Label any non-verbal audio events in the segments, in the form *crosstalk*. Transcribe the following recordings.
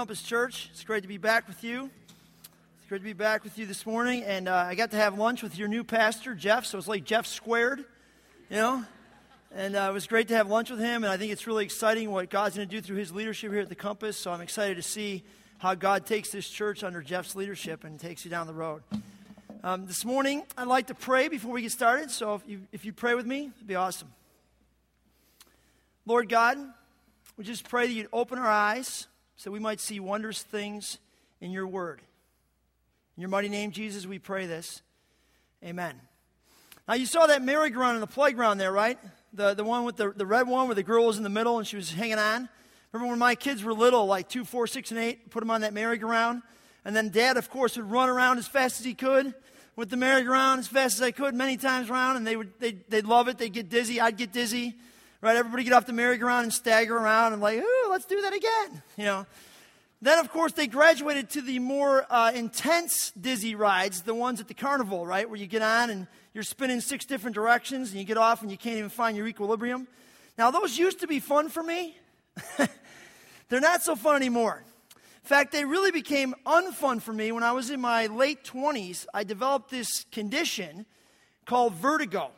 Compass Church. It's great to be back with you. It's great to be back with you this morning. And uh, I got to have lunch with your new pastor, Jeff. So it's like Jeff squared, you know? And uh, it was great to have lunch with him. And I think it's really exciting what God's going to do through his leadership here at the Compass. So I'm excited to see how God takes this church under Jeff's leadership and takes you down the road. Um, this morning, I'd like to pray before we get started. So if you, if you pray with me, it'd be awesome. Lord God, we just pray that you'd open our eyes so we might see wondrous things in your word. In your mighty name, Jesus, we pray this. Amen. Now, you saw that merry-go-round in the playground there, right? The, the one with the, the red one where the girl was in the middle and she was hanging on. Remember when my kids were little, like two, four, six, and eight, put them on that merry-go-round? And then dad, of course, would run around as fast as he could with the merry-go-round as fast as I could, many times around, and they would, they'd, they'd love it. They'd get dizzy. I'd get dizzy right? Everybody get off the merry-go-round and stagger around and like, ooh, let's do that again, you know. Then, of course, they graduated to the more uh, intense dizzy rides, the ones at the carnival, right, where you get on and you're spinning six different directions and you get off and you can't even find your equilibrium. Now, those used to be fun for me. *laughs* They're not so fun anymore. In fact, they really became unfun for me when I was in my late 20s. I developed this condition called vertigo.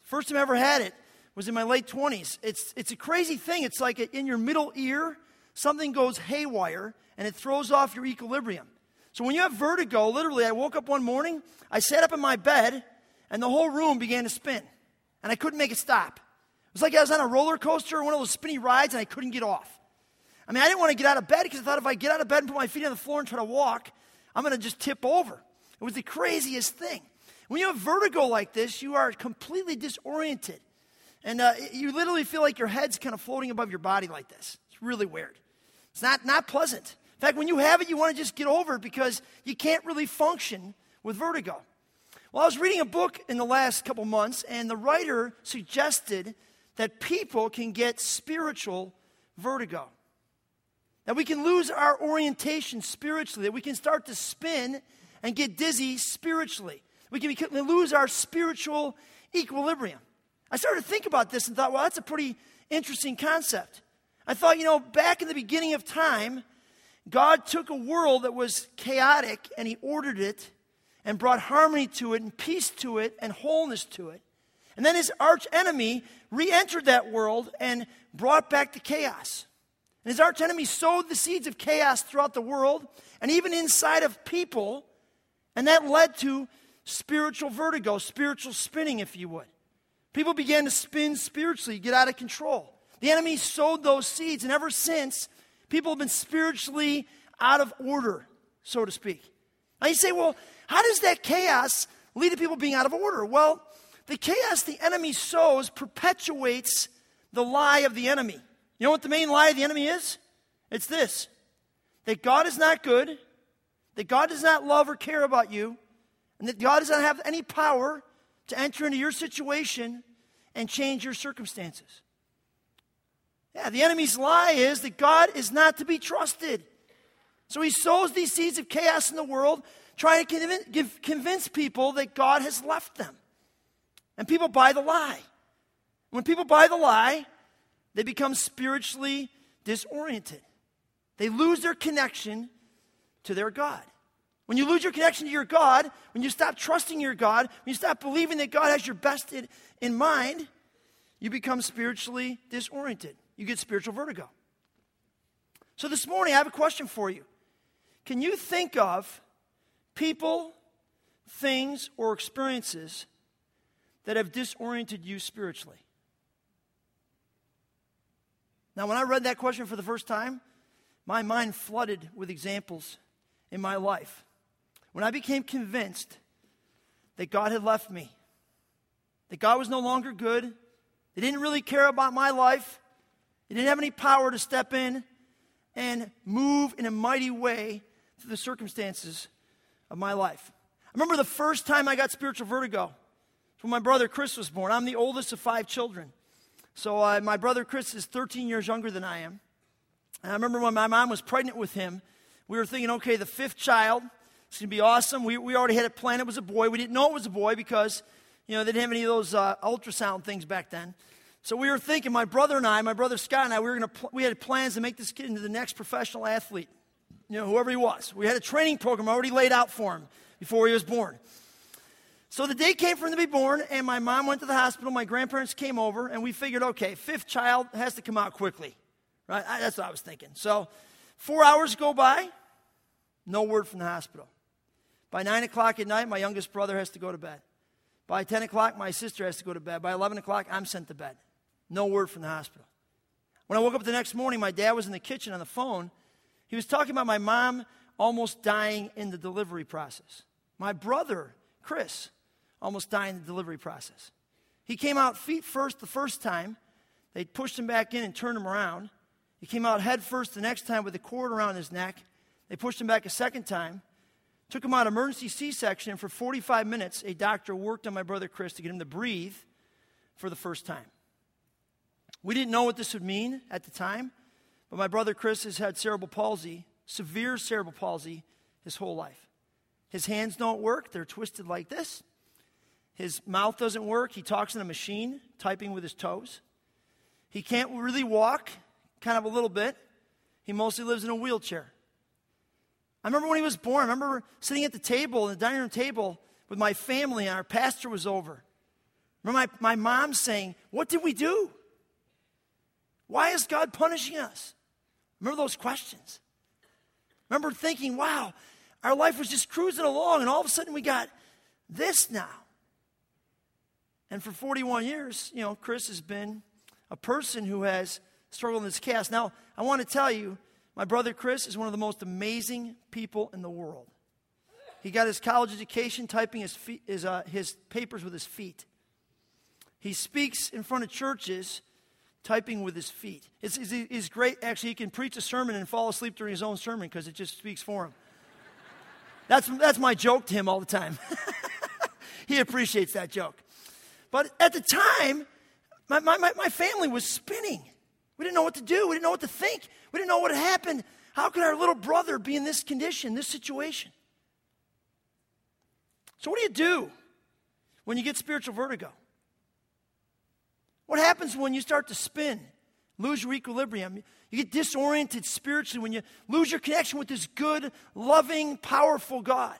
First time I ever had it was in my late 20s. It's, it's a crazy thing. It's like in your middle ear, something goes haywire and it throws off your equilibrium. So when you have vertigo, literally, I woke up one morning, I sat up in my bed, and the whole room began to spin. And I couldn't make it stop. It was like I was on a roller coaster or one of those spinny rides and I couldn't get off. I mean, I didn't want to get out of bed because I thought if I get out of bed and put my feet on the floor and try to walk, I'm going to just tip over. It was the craziest thing. When you have vertigo like this, you are completely disoriented. And uh, you literally feel like your head's kind of floating above your body like this. It's really weird. It's not, not pleasant. In fact, when you have it, you want to just get over it because you can't really function with vertigo. Well, I was reading a book in the last couple months, and the writer suggested that people can get spiritual vertigo. That we can lose our orientation spiritually, that we can start to spin and get dizzy spiritually. We can, lose our spiritual equilibrium. I started to think about this and thought, well, that's a pretty interesting concept. I thought, you know, back in the beginning of time, God took a world that was chaotic and He ordered it and brought harmony to it and peace to it and wholeness to it. And then His arch enemy re entered that world and brought back the chaos. And His arch enemy sowed the seeds of chaos throughout the world and even inside of people. And that led to spiritual vertigo, spiritual spinning, if you would. People began to spin spiritually, get out of control. The enemy sowed those seeds, and ever since, people have been spiritually out of order, so to speak. Now you say, well, how does that chaos lead to people being out of order? Well, the chaos the enemy sows perpetuates the lie of the enemy. You know what the main lie of the enemy is? It's this that God is not good, that God does not love or care about you, and that God does not have any power to enter into your situation and change your circumstances. Yeah, the enemy's lie is that God is not to be trusted. So he sows these seeds of chaos in the world, trying to convince, give, convince people that God has left them. And people buy the lie. When people buy the lie, they become spiritually disoriented. They lose their connection to their God. When you lose your connection to your God, when you stop trusting your God, when you stop believing that God has your best in, in mind, you become spiritually disoriented. You get spiritual vertigo. So this morning, I have a question for you. Can you think of people, things, or experiences that have disoriented you spiritually? Now, when I read that question for the first time, my mind flooded with examples in my life when I became convinced that God had left me, that God was no longer good, He didn't really care about my life, He didn't have any power to step in and move in a mighty way through the circumstances of my life. I remember the first time I got spiritual vertigo when my brother Chris was born. I'm the oldest of five children. So uh, my brother Chris is 13 years younger than I am. And I remember when my mom was pregnant with him, we were thinking, okay, the fifth child, it's going to be awesome. We, we already had it planned. It was a boy. We didn't know it was a boy because, you know, they didn't have any of those uh, ultrasound things back then. So we were thinking, my brother and I, my brother Scott and I, we were to, pl- we had plans to make this kid into the next professional athlete. You know, whoever he was. We had a training program already laid out for him before he was born. So the day came for him to be born, and my mom went to the hospital. My grandparents came over, and we figured, okay, fifth child has to come out quickly, right? That's what I was thinking. So four hours go by, no word from the hospital. By nine o'clock at night, my youngest brother has to go to bed. By 10 o'clock, my sister has to go to bed. By 11 o'clock, I'm sent to bed. No word from the hospital. When I woke up the next morning, my dad was in the kitchen on the phone. He was talking about my mom almost dying in the delivery process. My brother, Chris, almost dying in the delivery process. He came out feet first the first time. They pushed him back in and turned him around. He came out head first the next time with a cord around his neck. They pushed him back a second time. Took him out emergency C-section, and for 45 minutes, a doctor worked on my brother Chris to get him to breathe for the first time. We didn't know what this would mean at the time, but my brother Chris has had cerebral palsy, severe cerebral palsy, his whole life. His hands don't work, they're twisted like this. His mouth doesn't work, he talks in a machine, typing with his toes. He can't really walk, kind of a little bit. He mostly lives in a wheelchair. I remember when he was born, I remember sitting at the table, the dining room table, with my family, and our pastor was over. Remember my, my mom saying, What did we do? Why is God punishing us? Remember those questions? Remember thinking, wow, our life was just cruising along, and all of a sudden we got this now. And for 41 years, you know, Chris has been a person who has struggled in this cast. Now, I want to tell you, my brother Chris is one of the most amazing people in the world. He got his college education typing his, feet, his, uh, his papers with his feet. He speaks in front of churches typing with his feet. It's, it's, it's, great. Actually, he can preach a sermon and fall asleep during his own sermon because it just speaks for him. That's, that's my joke to him all the time. *laughs* he appreciates that joke. But at the time, my, my, my family was spinning. We didn't know what to do. We didn't know what to think. We didn't know what had happened. How could our little brother be in this condition, this situation? So, what do you do when you get spiritual vertigo? What happens when you start to spin, lose your equilibrium? You get disoriented spiritually when you lose your connection with this good, loving, powerful God.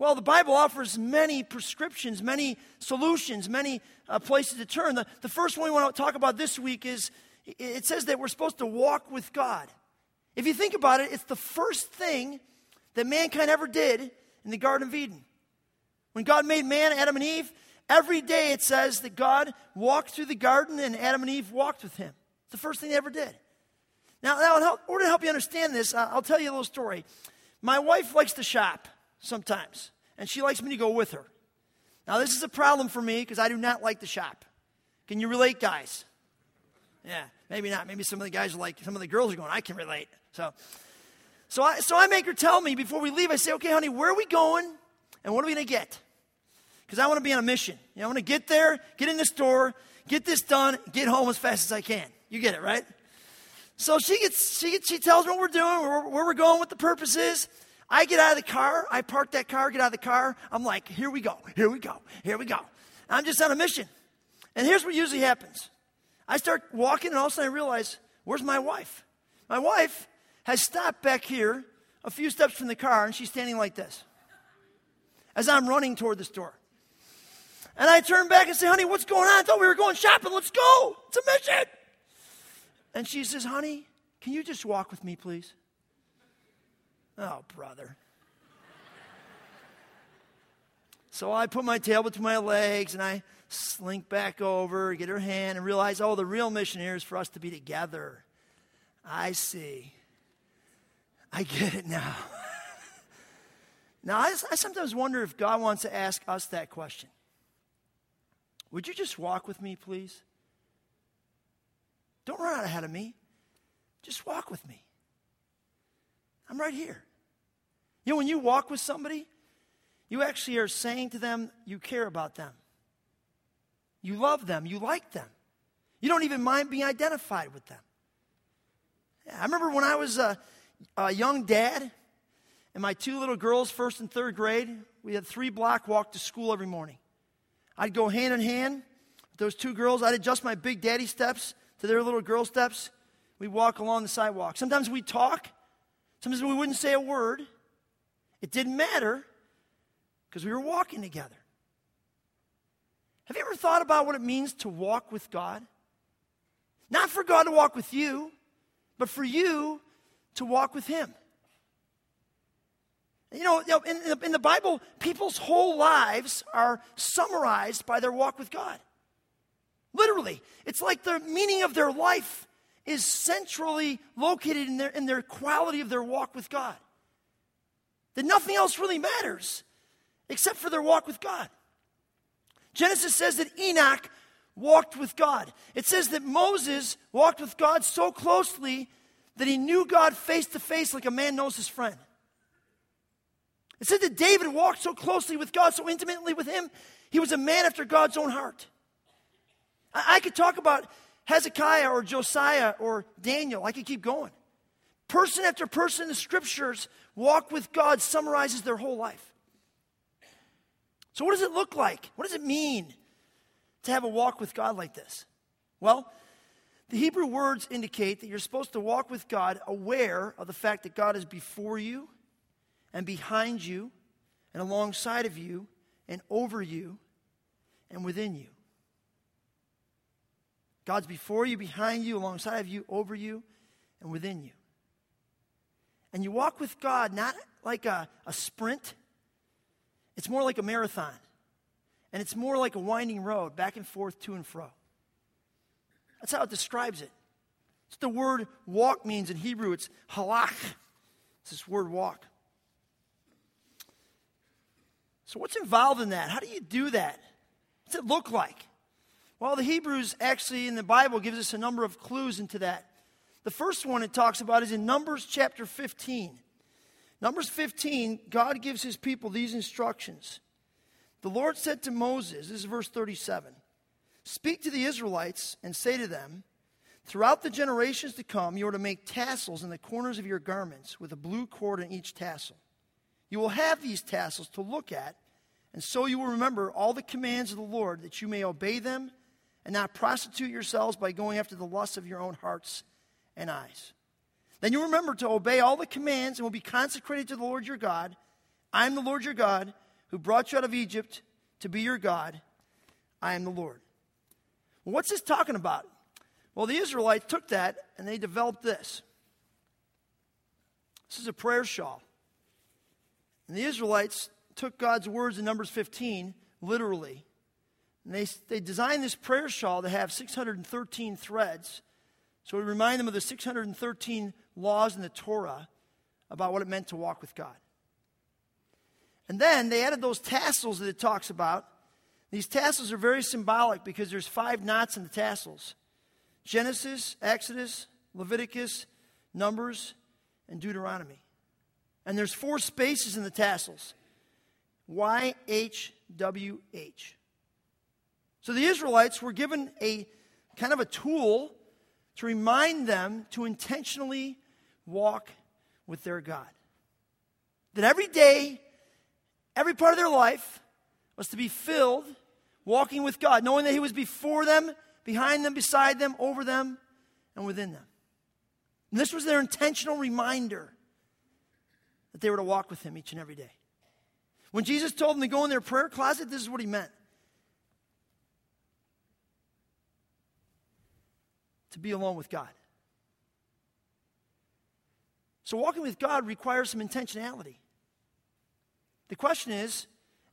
Well, the Bible offers many prescriptions, many solutions, many uh, places to turn. The, the first one we want to talk about this week is it says that we're supposed to walk with God. If you think about it, it's the first thing that mankind ever did in the Garden of Eden. When God made man, Adam and Eve, Every day it says that God walked through the garden and Adam and Eve walked with him. It's the first thing they ever did. Now, now in order to help you understand this, I'll tell you a little story. My wife likes to shop sometimes, and she likes me to go with her. Now, this is a problem for me because I do not like to shop. Can you relate, guys? Yeah, maybe not. Maybe some of the guys are like, some of the girls are going, I can relate. So, so I, so I make her tell me before we leave, I say, okay, honey, where are we going and what are we going to get? because I want to be on a mission. You know, I want to get there, get in the store, get this done, get home as fast as I can. You get it, right? So she gets, she gets, she tells me what we're doing, where, where we're going, what the purpose is. I get out of the car, I park that car, get out of the car. I'm like, here we go, here we go, here we go. I'm just on a mission. And here's what usually happens I start walking, and all of a sudden I realize, where's my wife? My wife has stopped back here a few steps from the car, and she's standing like this as I'm running toward the store. And I turn back and say, honey, what's going on? I thought we were going shopping. Let's go. It's a mission. And she says, honey, can you just walk with me, please? Oh, brother. so I put my tail between my legs and I slink back over, get her hand, and realize, oh, the real mission here is for us to be together. I see. I get it now. *laughs* now, I, I sometimes wonder if God wants to ask us that question. Would you just walk with me, please? Don't run out ahead of me. Just walk with me. I'm right here. You know, when you walk with somebody, you actually are saying to them you care about them. You love them. You like them. You don't even mind being identified with them. I remember when I was a, a young dad and my two little girls, first and third grade, we had three block walk to school every morning. I'd go hand in hand with those two girls, I'd adjust my big daddy steps to their little girl steps. We walk along the sidewalk. Sometimes we talk. Sometimes we wouldn't say a word. It didn't matter because we were walking together. Have you ever thought about what it means to walk with God? Not for God to walk with you, but for you to walk with Him. You know, in, in, the Bible, people's whole lives are summarized by their walk with God. Literally, it's like the meaning of their life is centrally located in their, in their quality of their walk with God. That nothing else really matters except for their walk with God. Genesis says that Enoch walked with God. It says that Moses walked with God so closely that he knew God face to face like a man knows his friend. It said that David walked so closely with God, so intimately with him, he was a man after God's own heart. I, I could talk about Hezekiah or Josiah or Daniel. I could keep going. Person after person in the scriptures walk with God summarizes their whole life. So, what does it look like? What does it mean to have a walk with God like this? Well, the Hebrew words indicate that you're supposed to walk with God aware of the fact that God is before you and behind you and alongside of you and over you and within you. God's before you, behind you, alongside of you, over you, and within you. And you walk with God not like a, a sprint, it's more like a marathon. And it's more like a winding road, back and forth, to and fro. That's how it describes it. It's the word walk means in Hebrew. It's halach. It's this word walk. So, what's involved in that? How do you do that? What's it look like? Well, the Hebrews actually in the Bible gives us a number of clues into that. The first one it talks about is in Numbers chapter 15. Numbers 15, God gives his people these instructions. The Lord said to Moses, this is verse 37 Speak to the Israelites and say to them, Throughout the generations to come, you are to make tassels in the corners of your garments with a blue cord in each tassel. You will have these tassels to look at, and so you will remember all the commands of the Lord, that you may obey them and not prostitute yourselves by going after the lusts of your own hearts and eyes. Then you remember to obey all the commands and will be consecrated to the Lord your God. I am the Lord your God who brought you out of Egypt to be your God. I am the Lord. Well, what's this talking about? Well, the Israelites took that and they developed this. This is a prayer shawl. And the Israelites took God's words in Numbers 15 literally and they, they designed this prayer shawl to have 613 threads. So we remind them of the 613 laws in the Torah about what it meant to walk with God. And then they added those tassels that it talks about. These tassels are very symbolic because there's five knots in the tassels Genesis, Exodus, Leviticus, Numbers, and Deuteronomy. And there's four spaces in the tassels Y, H, W, H. So the Israelites were given a kind of a tool to remind them to intentionally walk with their God. That every day, every part of their life was to be filled walking with God, knowing that He was before them, behind them, beside them, over them, and within them. And this was their intentional reminder that they were to walk with Him each and every day. When Jesus told them to go in their prayer closet, this is what He meant. To be alone with God. So, walking with God requires some intentionality. The question is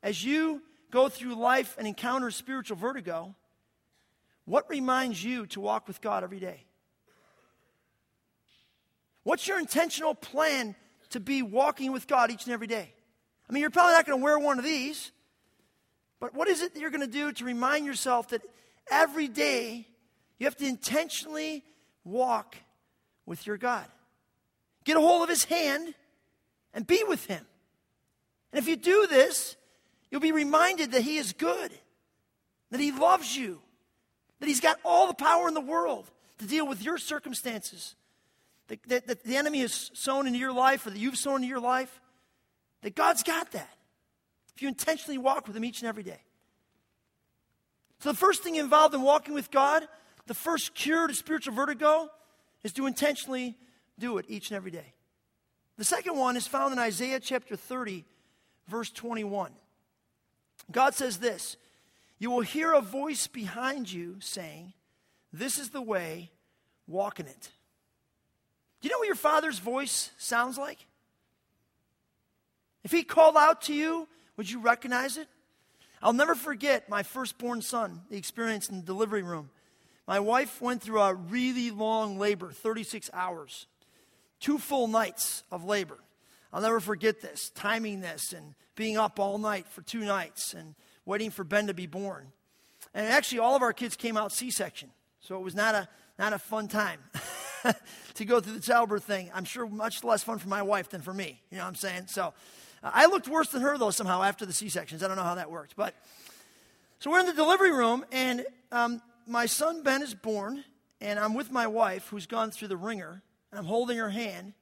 as you go through life and encounter spiritual vertigo, what reminds you to walk with God every day? What's your intentional plan to be walking with God each and every day? I mean, you're probably not going to wear one of these, but what is it that you're going to do to remind yourself that every day you have to intentionally walk with your God. Get a hold of his hand and be with him. And if you do this, you'll be reminded that he is good, that he loves you, that he's got all the power in the world to deal with your circumstances, that, that, that the enemy has sown into your life or that you've sown into your life, that God's got that. If you intentionally walk with him each and every day. So, the first thing involved in walking with God, the first cure to spiritual vertigo, is to intentionally do it each and every day. The second one is found in Isaiah chapter 30, verse 21. God says this You will hear a voice behind you saying, This is the way, walk in it. Do you know what your father's voice sounds like? If he called out to you, would you recognize it? I'll never forget my firstborn son, the experience in the delivery room. My wife went through a really long labor, 36 hours, two full nights of labor. I'll never forget this, timing this and being up all night for two nights and waiting for Ben to be born. And actually, all of our kids came out C section, so it was not a, not a fun time. *laughs* to go through the childbirth thing. I'm sure much less fun for my wife than for me. You know what I'm saying? So I looked worse than her, though, somehow after the C sections. I don't know how that worked. But so we're in the delivery room, and um, my son Ben is born, and I'm with my wife who's gone through the wringer, and I'm holding her hand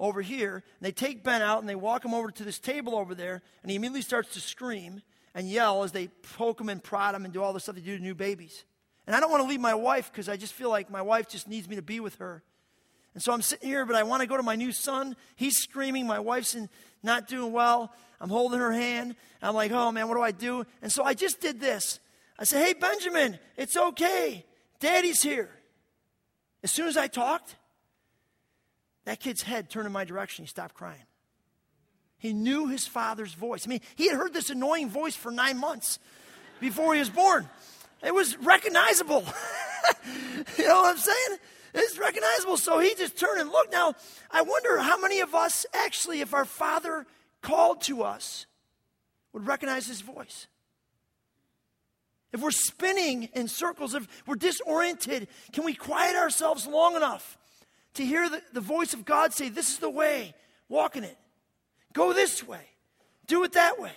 over here. And they take Ben out and they walk him over to this table over there, and he immediately starts to scream and yell as they poke him and prod him and do all the stuff they do to new babies. And I don't want to leave my wife because I just feel like my wife just needs me to be with her. And so I'm sitting here, but I want to go to my new son. He's screaming. My wife's in, not doing well. I'm holding her hand. I'm like, oh man, what do I do? And so I just did this. I said, hey, Benjamin, it's okay. Daddy's here. As soon as I talked, that kid's head turned in my direction. He stopped crying. He knew his father's voice. I mean, he had heard this annoying voice for nine months before he was born. It was recognizable. *laughs* you know what I'm saying? It's recognizable. So he just turned and looked. Now, I wonder how many of us actually, if our father called to us, would recognize his voice. If we're spinning in circles, if we're disoriented, can we quiet ourselves long enough to hear the, the voice of God say, This is the way, walk in it. Go this way, do it that way.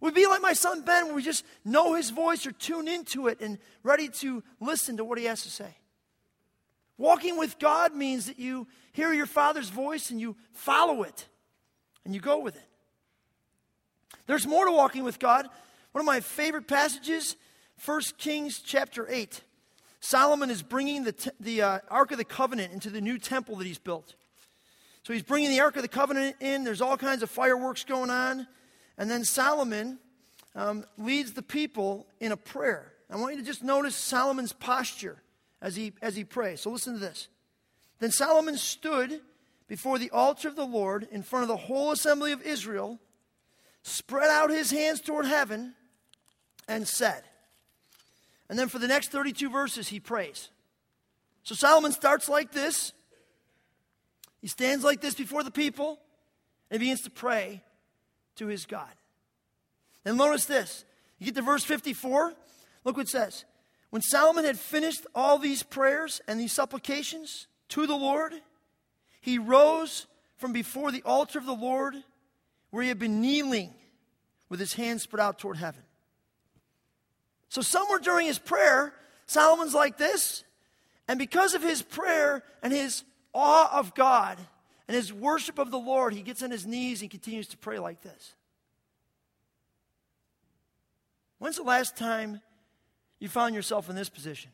We'd be like my son Ben, where we just know his voice or tune into it and ready to listen to what he has to say. Walking with God means that you hear your Father's voice and you follow it and you go with it. There's more to walking with God. One of my favorite passages, 1 Kings chapter 8. Solomon is bringing the, the uh, Ark of the Covenant into the new temple that he's built. So he's bringing the Ark of the Covenant in. There's all kinds of fireworks going on. And then Solomon um, leads the people in a prayer. I want you to just notice Solomon's posture as he, as he prays. So listen to this. Then Solomon stood before the altar of the Lord in front of the whole assembly of Israel, spread out his hands toward heaven, and said, and then for the next 32 verses, he prays. So Solomon starts like this. He stands like this before the people and begins to pray to his God. And notice this. You get to verse 54. Look what it says. When Solomon had finished all these prayers and these supplications to the Lord, he rose from before the altar of the Lord where he had been kneeling with his hands spread out toward heaven. So, somewhere during his prayer, Solomon's like this, and because of his prayer and his awe of God and his worship of the Lord, he gets on his knees and continues to pray like this. When's the last time you found yourself in this position?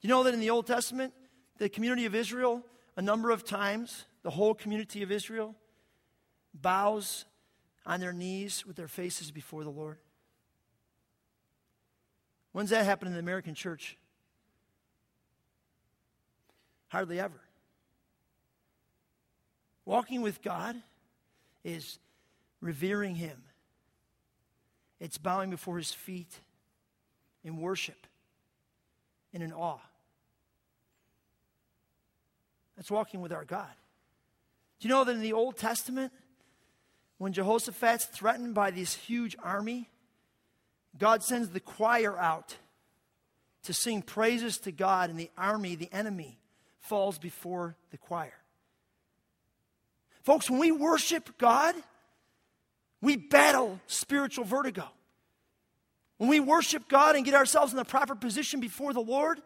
You know that in the Old Testament, the community of Israel, a number of times, the whole community of Israel bows on their knees with their faces before the Lord? When's that happen in the American church? Hardly ever. Walking with God is revering Him, it's bowing before His feet in worship and in awe. That's walking with our God. Do you know that in the Old Testament, when Jehoshaphat's threatened by this huge army, God sends the choir out to sing praises to God, and the army, the enemy, falls before the choir. Folks, when we worship God, we battle spiritual vertigo. When we worship God and get ourselves in the proper position before the Lord,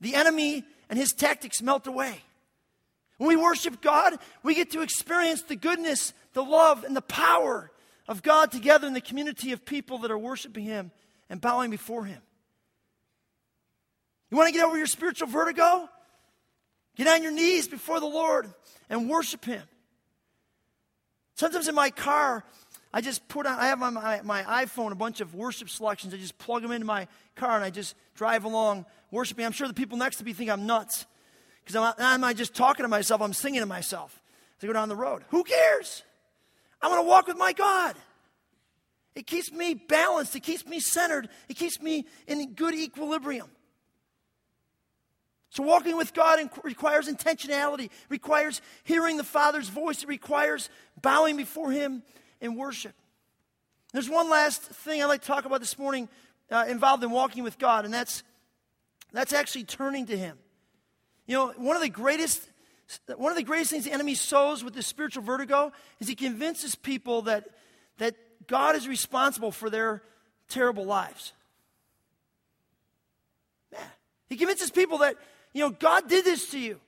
the enemy and his tactics melt away. When we worship God, we get to experience the goodness, the love, and the power of God together in the community of people that are worshiping Him and bowing before Him. You want to get over your spiritual vertigo? Get on your knees before the Lord and worship Him. Sometimes in my car, I just put on, I have on my, my iPhone a bunch of worship selections. I just plug them into my car and I just drive along worshiping. I'm sure the people next to me think I'm nuts because I'm, I'm not just talking to myself, I'm singing to myself as I go down the road. Who cares? I want to walk with my God. It keeps me balanced, it keeps me centered, it keeps me in good equilibrium. So, walking with God requires intentionality, requires hearing the Father's voice, it requires bowing before Him in worship. There's one last thing I'd like to talk about this morning uh, involved in walking with God, and that's, that's actually turning to Him. You know, one of the greatest one of the greatest things the enemy sows with this spiritual vertigo is he convinces people that, that God is responsible for their terrible lives. Yeah. He convinces people that you know, God did this to you.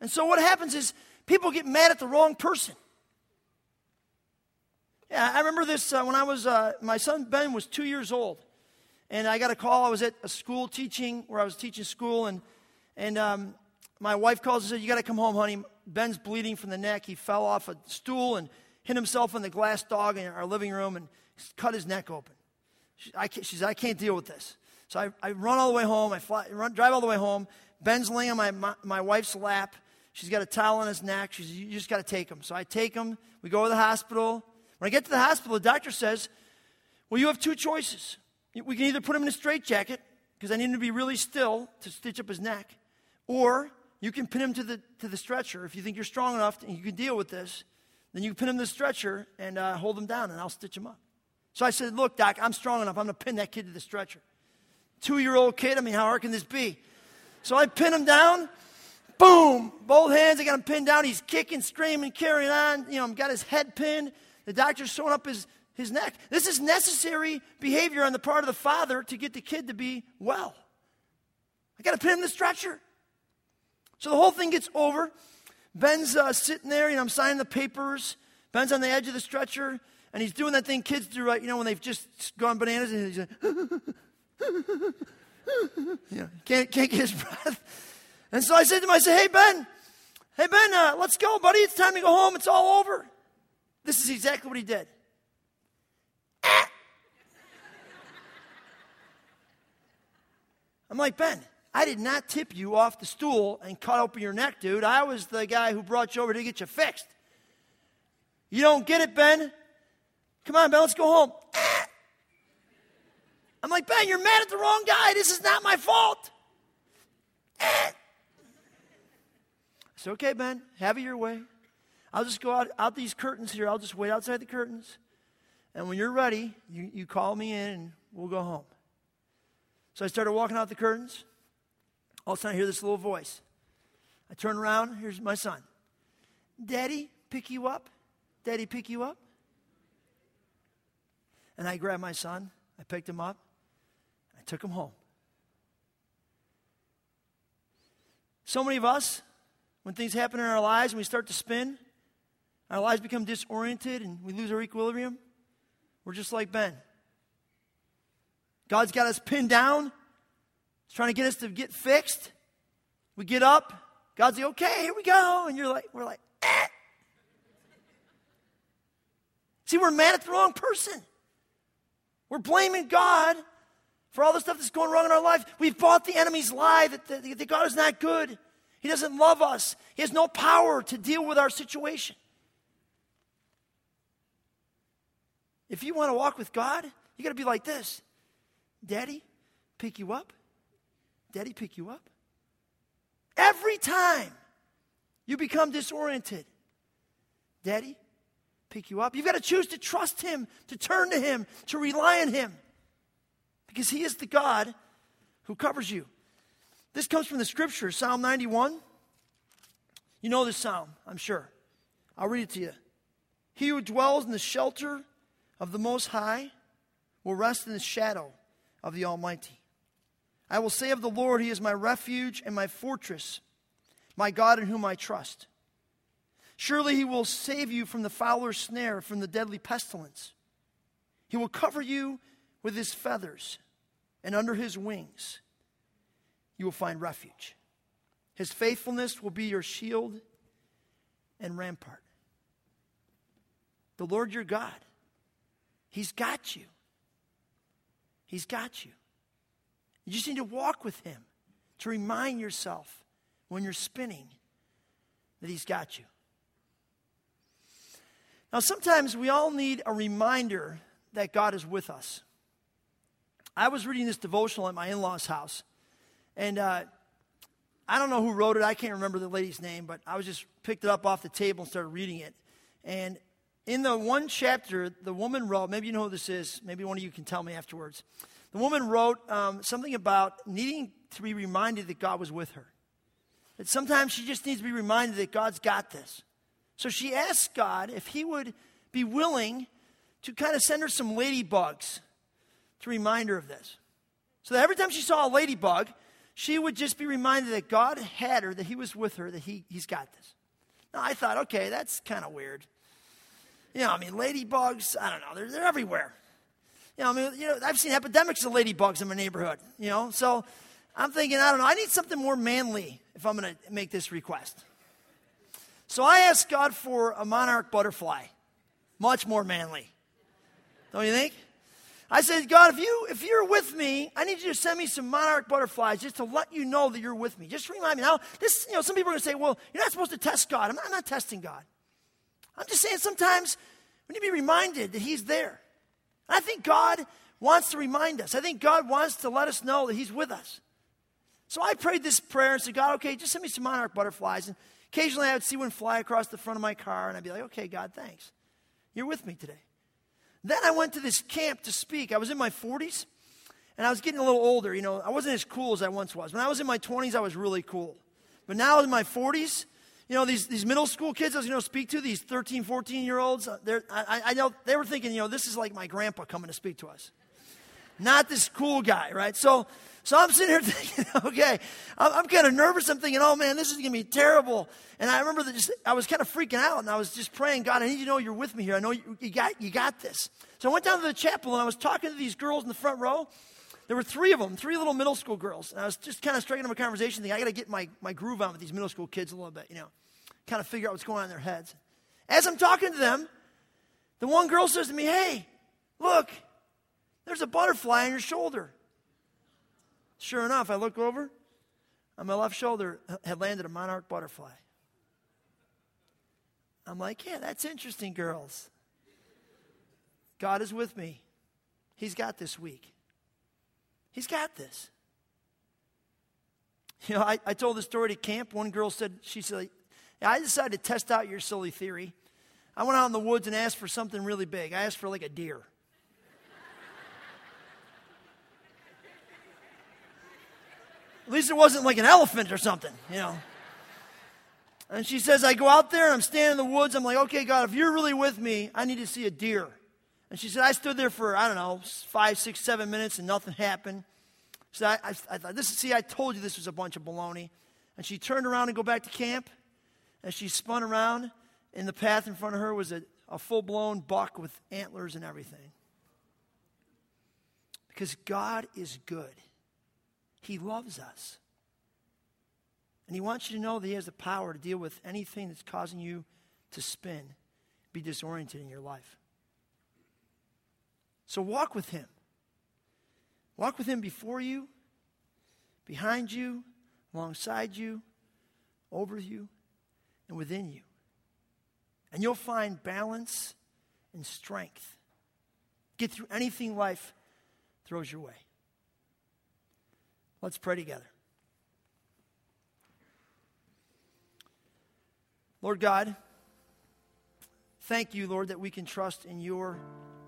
And so what happens is people get mad at the wrong person. Yeah, I remember this uh, when I was, uh, my son Ben was two years old. And I got a call. I was at a school teaching, where I was teaching school. And, and um, my wife calls and says, You got to come home, honey. Ben's bleeding from the neck. He fell off a stool and hit himself on the glass dog in our living room and cut his neck open. She, I, she said, I can't deal with this. So I, I run all the way home. I fly, run, drive all the way home. Ben's laying on my, my, my wife's lap. She's got a towel on his neck. She's, you just got to take him. So I take him. We go to the hospital. When I get to the hospital, the doctor says, Well, you have two choices. We can either put him in a straitjacket, because I need him to be really still to stitch up his neck, or you can pin him to the, to the stretcher. If you think you're strong enough and you can deal with this, then you can pin him to the stretcher and uh, hold him down, and I'll stitch him up. So I said, Look, doc, I'm strong enough. I'm going to pin that kid to the stretcher. Two year old kid, I mean, how hard can this be? So I pin him down. Boom! Both hands, I got him pinned down. He's kicking, screaming, carrying on. You know, I've got his head pinned. The doctor's sewing up his, his neck. This is necessary behavior on the part of the father to get the kid to be well. I got to pin him in the stretcher. So the whole thing gets over. Ben's uh, sitting there, you know, I'm signing the papers. Ben's on the edge of the stretcher, and he's doing that thing kids do, right? You know, when they've just gone bananas, and he's like, *laughs* you know, can't, can't get his *laughs* breath. And so I said to him, I said, hey, Ben, hey, Ben, uh, let's go, buddy. It's time to go home. It's all over. This is exactly what he did. *laughs* I'm like, Ben, I did not tip you off the stool and cut open your neck, dude. I was the guy who brought you over to get you fixed. You don't get it, Ben? Come on, Ben, let's go home. *laughs* I'm like, Ben, you're mad at the wrong guy. This is not my fault. Eh. *laughs* It's okay, Ben. Have it your way. I'll just go out, out these curtains here. I'll just wait outside the curtains. And when you're ready, you, you call me in and we'll go home. So I started walking out the curtains. All of a sudden, I hear this little voice. I turn around. Here's my son. Daddy, pick you up? Daddy, pick you up? And I grab my son. I picked him up I took him home. So many of us, when things happen in our lives and we start to spin, our lives become disoriented and we lose our equilibrium. We're just like Ben. God's got us pinned down. Trying to get us to get fixed. We get up. God's like, okay, here we go. And you're like, we're like, eh. See, we're mad at the wrong person. We're blaming God for all the stuff that's going wrong in our life. We've bought the enemy's lie that, that, that God is not good. He doesn't love us. He has no power to deal with our situation. If you want to walk with God, you got to be like this Daddy, pick you up. Daddy, pick you up. Every time you become disoriented, Daddy, pick you up. You've got to choose to trust Him, to turn to Him, to rely on Him because He is the God who covers you. This comes from the scripture, Psalm 91. You know this psalm, I'm sure. I'll read it to you. He who dwells in the shelter of the Most High will rest in the shadow of the Almighty. I will say of the Lord, He is my refuge and my fortress, my God in whom I trust. Surely he will save you from the fowler's snare, from the deadly pestilence. He will cover you with his feathers, and under his wings you will find refuge. His faithfulness will be your shield and rampart. The Lord your God, He's got you. He's got you. You just need to walk with Him to remind yourself when you're spinning that He's got you. Now, sometimes we all need a reminder that God is with us. I was reading this devotional at my in law's house, and uh, I don't know who wrote it. I can't remember the lady's name, but I was just picked it up off the table and started reading it. And in the one chapter, the woman wrote, maybe you know who this is, maybe one of you can tell me afterwards. The woman wrote um, something about needing to be reminded that God was with her. That sometimes she just needs to be reminded that God's got this. So she asked God if he would be willing to kind of send her some ladybugs to remind her of this. So that every time she saw a ladybug, she would just be reminded that God had her, that he was with her, that he, he's got this. Now I thought, okay, that's kind of weird. You know, I mean, ladybugs, I don't know, they're, they're everywhere. You know, I mean, you know, I've seen epidemics of ladybugs in my neighborhood, you know, so I'm thinking, I don't know, I need something more manly if I'm going to make this request. So I asked God for a monarch butterfly, much more manly. Don't you think? I said, God, if you if you're with me, I need you to send me some monarch butterflies just to let you know that you're with me. Just remind me. Now, this, you know, some people are gonna say, well, you're not supposed to test God. I'm not, I'm not testing God. I'm just saying sometimes we need to be reminded that He's there. I think God wants to remind us. I think God wants to let us know that He's with us. So I prayed this prayer and said, God, okay, just send me some monarch butterflies. And Occasionally I would see one fly across the front of my car, and I'd be like, okay, God, thanks. You're with me today. Then I went to this camp to speak. I was in my 40s, and I was getting a little older. You know, I wasn't as cool as I once was. When I was in my 20s, I was really cool. But now in my 40s, you know, these, these middle school kids I was going to speak to, these 13, 14 year olds, uh, I, I know they were thinking, you know, this is like my grandpa coming to speak to us. Not this cool guy, right? So so I'm sitting here *laughs* thinking, okay, I'm, I'm kind of nervous. I'm thinking, oh man, this is going to be terrible. And I remember that just, I was kind of freaking out and I was just praying, God, I need you to know you're with me here. I know you, you, got, you got this. So I went down to the chapel and I was talking to these girls in the front row. There were three of them, three little middle school girls. And I was just kind of striking up a conversation thinking, I got to get my, my groove on with these middle school kids a little bit, you know, kind of figure out what's going on in their heads. As I'm talking to them, the one girl says to me, hey, look, there's a butterfly on your shoulder. Sure enough, I look over. On my left shoulder had landed a monarch butterfly. I'm like, yeah, that's interesting, girls. God is with me. He's got this week. He's got this. You know, I, I told the story to camp. One girl said, she said, I decided to test out your silly theory. I went out in the woods and asked for something really big. I asked for like a deer. At least it wasn't like an elephant or something, you know. And she says, I go out there and I'm standing in the woods. I'm like, okay, God, if you're really with me, I need to see a deer. And she said, I stood there for, I don't know, five, six, seven minutes and nothing happened. So I, I, I thought, this, is see, I told you this was a bunch of baloney. And she turned around and go back to camp. And she spun around. In the path in front of her was a, a full blown buck with antlers and everything. Because God is good. He loves us. And He wants you to know that He has the power to deal with anything that's causing you to spin, be disoriented in your life. So walk with Him. Walk with Him before you, behind you, alongside you, over you, and within you. And you'll find balance and strength. Get through anything life throws your way. Let's pray together. Lord God, thank you, Lord, that we can trust in your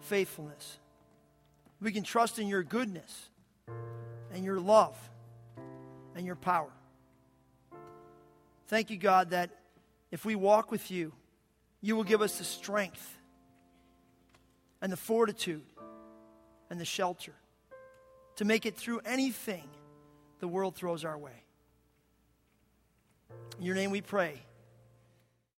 faithfulness. We can trust in your goodness and your love and your power. Thank you, God, that if we walk with you, you will give us the strength and the fortitude and the shelter to make it through anything the world throws our way. In your name we pray.